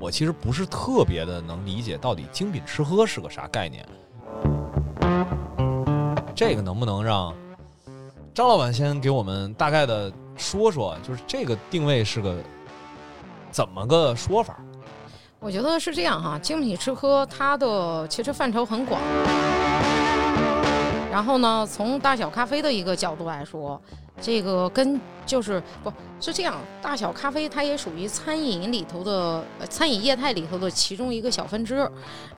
我其实不是特别的能理解到底精品吃喝是个啥概念。这个能不能让张老板先给我们大概的说说，就是这个定位是个怎么个说法？我觉得是这样哈，精品吃喝它的其实范畴很广。然后呢，从大小咖啡的一个角度来说，这个跟就是不是这样，大小咖啡它也属于餐饮里头的餐饮业态里头的其中一个小分支。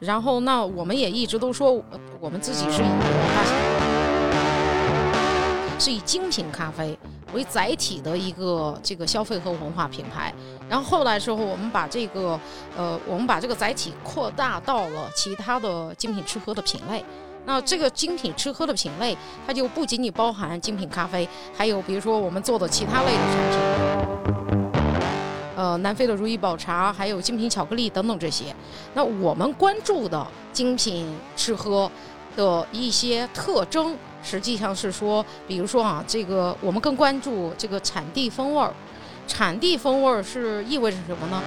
然后那我们也一直都说，我们自己是以大小是以精品咖啡为载体的一个这个消费和文化品牌。然后后来之后，我们把这个呃，我们把这个载体扩大到了其他的精品吃喝的品类。那这个精品吃喝的品类，它就不仅仅包含精品咖啡，还有比如说我们做的其他类的产品，呃，南非的如意宝茶，还有精品巧克力等等这些。那我们关注的精品吃喝的一些特征，实际上是说，比如说啊，这个我们更关注这个产地风味儿。产地风味儿是意味着什么呢？